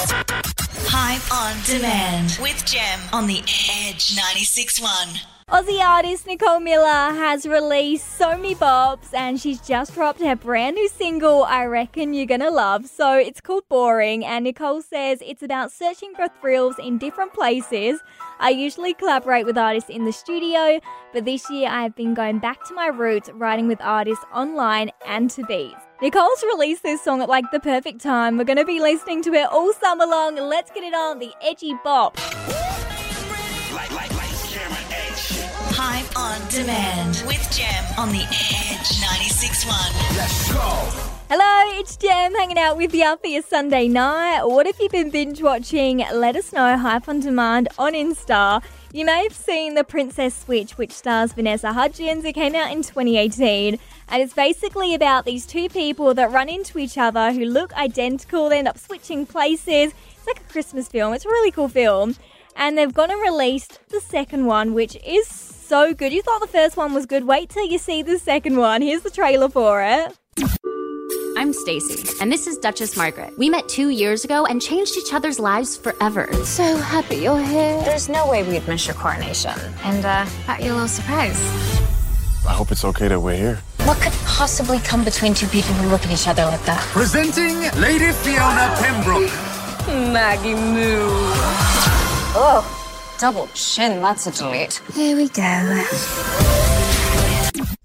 Hype on demand with Gem on the Edge 96.1. Aussie artist Nicole Miller has released so many bops and she's just dropped her brand new single, I Reckon You're Gonna Love. So it's called Boring, and Nicole says it's about searching for thrills in different places. I usually collaborate with artists in the studio, but this year I have been going back to my roots, writing with artists online and to beats. Nicole's released this song at like the perfect time. We're going to be listening to it all summer long. Let's get it on the edgy bop. Hype on demand with Gem on the Edge 96.1. Let's go. Hello, it's Gem hanging out with you for your Sunday night. What have you been binge watching? Let us know. Hype on demand on Insta. You may have seen The Princess Switch, which stars Vanessa Hudgens. It came out in 2018, and it's basically about these two people that run into each other who look identical. They end up switching places. It's like a Christmas film. It's a really cool film. And they've gone and released the second one, which is so good. You thought the first one was good. Wait till you see the second one. Here's the trailer for it. I'm Stacy, and this is Duchess Margaret. We met two years ago and changed each other's lives forever. So happy you're here. There's no way we'd miss your coronation. And, uh, got you a little surprise. I hope it's okay that we're here. What could possibly come between two people who look at each other like that? Presenting Lady Fiona Pembroke. Maggie Moo. Oh, double chin, that's a delete. Here we go.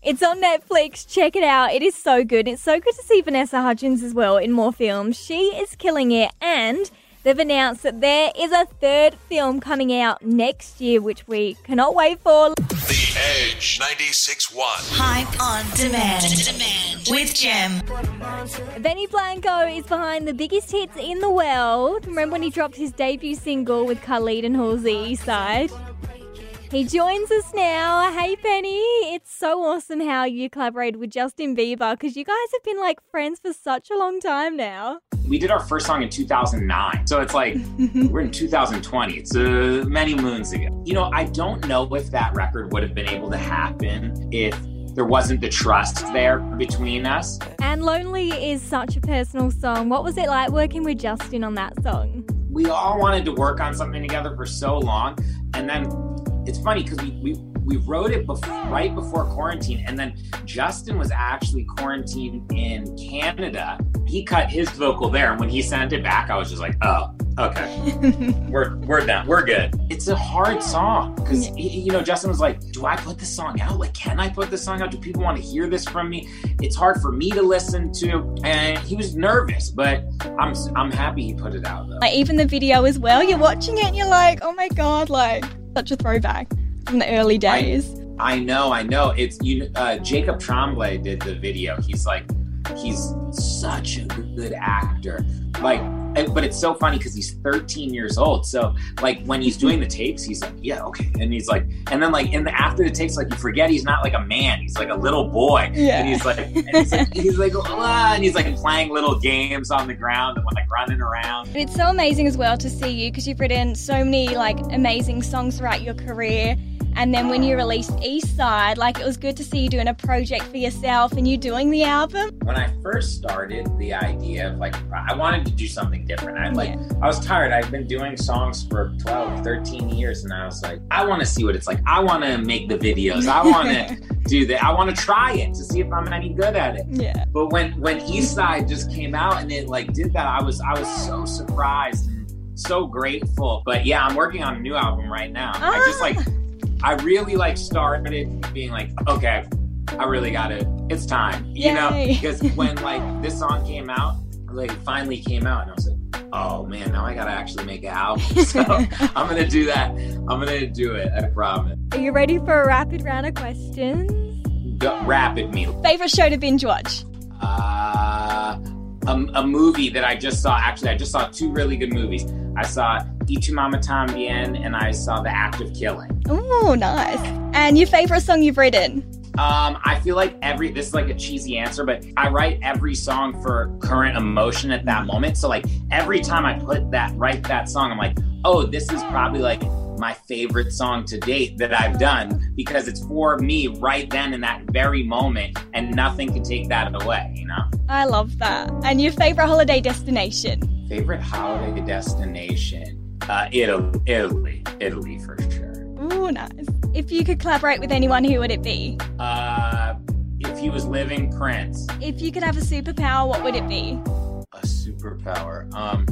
It's on Netflix. Check it out. It is so good. It's so good to see Vanessa Hudgens as well in more films. She is killing it, and they've announced that there is a third film coming out next year, which we cannot wait for. The Edge 96.1. Hype on demand. demand with Gem. Benny Blanco is behind the biggest hits in the world. Remember when he dropped his debut single with Khalid and Halsey East Side? He joins us now. Hey, Benny. It's so awesome how you collaborated with Justin Bieber because you guys have been like friends for such a long time now. we did our first song in 2009 so it's like we're in 2020 it's uh, many moons ago you know i don't know if that record would have been able to happen if there wasn't the trust there between us And Lonely is such a personal song. What was it like working with Justin on that song? we all wanted to work on something together for so long and then funny because we, we we wrote it bef- right before quarantine and then justin was actually quarantined in canada. He cut his vocal there and when he sent it back i was just like oh okay. We're we're done. We're good. It's a hard song because you know justin was like do i put this song out? Like can i put this song out? Do people want to hear this from me? It's hard for me to listen to and he was nervous but i'm i'm happy he put it out though. Like even the video as well. You're watching it and you're like, oh my god, like such a throwback from the early days. I know, I know. It's you. Uh, Jacob Tremblay did the video. He's like, he's such a good actor. Like, but it's so funny because he's 13 years old. So like when he's doing the tapes, he's like, yeah, okay, and he's like, and then like in the after the tapes, like you forget he's not like a man. He's like a little boy, Yeah. and he's like, and he's like, he's like, "Ah," and he's like playing little games on the ground and like running around. It's so amazing as well to see you because you've written so many like amazing songs throughout your career. And then when you released East Side, like it was good to see you doing a project for yourself and you doing the album. when I first started the idea of like I wanted to do something different. I like I was tired. I've been doing songs for 12, 13 years and I was like I want to see what it's like. I want to make the videos. I want to do that. I want to try it to see if I'm any good at it. Yeah. But when when East Side just came out and it like did that, I was I was so surprised and so grateful. But yeah, I'm working on a new album right now. I just like ah. I really like started being like, okay, I really got it. It's time, you know, because when like this song came out, like finally came out, and I was like, oh man, now I gotta actually make an album. So I'm gonna do that. I'm gonna do it. I promise. Are you ready for a rapid round of questions? Go, rapid me. Favorite show to binge watch? Uh, a, a movie that I just saw. Actually, I just saw two really good movies. I saw Y Tu Mama Tambien, and I saw The Act of Killing. Oh, nice. And your favorite song you've written? Um, I feel like every this is like a cheesy answer, but I write every song for current emotion at that moment. So like every time I put that write that song, I'm like, oh, this is probably like my favorite song to date that I've done because it's for me right then in that very moment, and nothing can take that away. You know. I love that. And your favorite holiday destination? Favorite holiday destination? Uh, Italy, Italy, Italy for sure. Ooh, nice. If you could collaborate with anyone, who would it be? Uh, if he was living, Prince. If you could have a superpower, what would it be? A superpower. Um,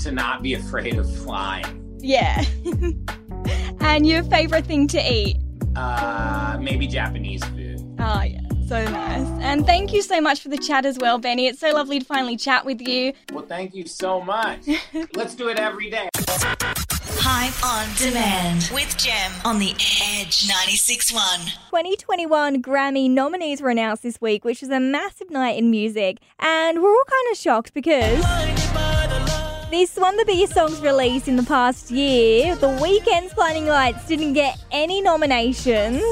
to not be afraid of flying. Yeah. and your favorite thing to eat? Uh, maybe Japanese food. Oh, yeah. So nice. And thank you so much for the chat as well, Benny. It's so lovely to finally chat with you. Well, thank you so much. Let's do it every day. Hype on demand with Gem on the Edge 96.1. 2021 Grammy nominees were announced this week, which was a massive night in music. And we're all kind of shocked because this one of the biggest songs released in the past year, The Weeknd's Blinding Lights, didn't get any nominations.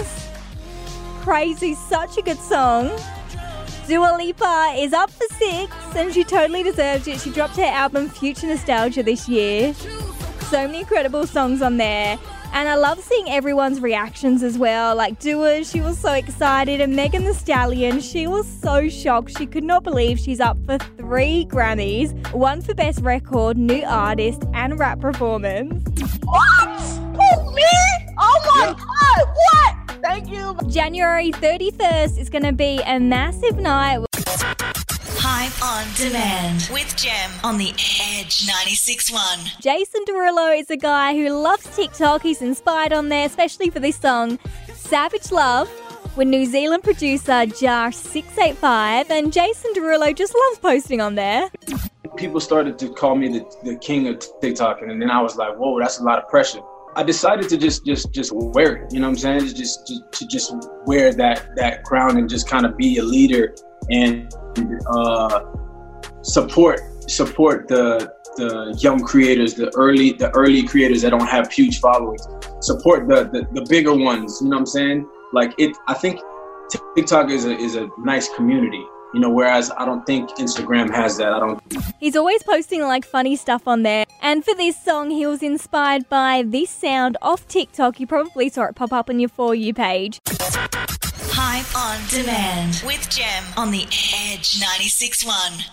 Crazy, such a good song. Dua Lipa is up for six, and she totally deserves it. She dropped her album Future Nostalgia this year. So many incredible songs on there. And I love seeing everyone's reactions as well. Like Dua, she was so excited, and Megan Thee Stallion, she was so shocked. She could not believe she's up for three Grammys one for Best Record, New Artist, and Rap Performance. What? Who, me? Oh my god, what? Thank you. January 31st is going to be a massive night. Hype on demand with Gem on the Edge 96.1. Jason Derulo is a guy who loves TikTok. He's inspired on there, especially for this song, Savage Love, with New Zealand producer Jawsh 685. And Jason Derulo just loves posting on there. People started to call me the, the king of TikTok, and then I was like, whoa, that's a lot of pressure. I decided to just just just wear it. You know what I'm saying? To just to, to just wear that that crown and just kind of be a leader and uh, support support the the young creators, the early the early creators that don't have huge followings. Support the, the the bigger ones. You know what I'm saying? Like it. I think TikTok is a is a nice community. You know, whereas I don't think Instagram has that. I don't. He's always posting like funny stuff on there. And for this song, he was inspired by this sound off TikTok. You probably saw it pop up on your For You page. Hype on demand with Gem on the Edge 96.1.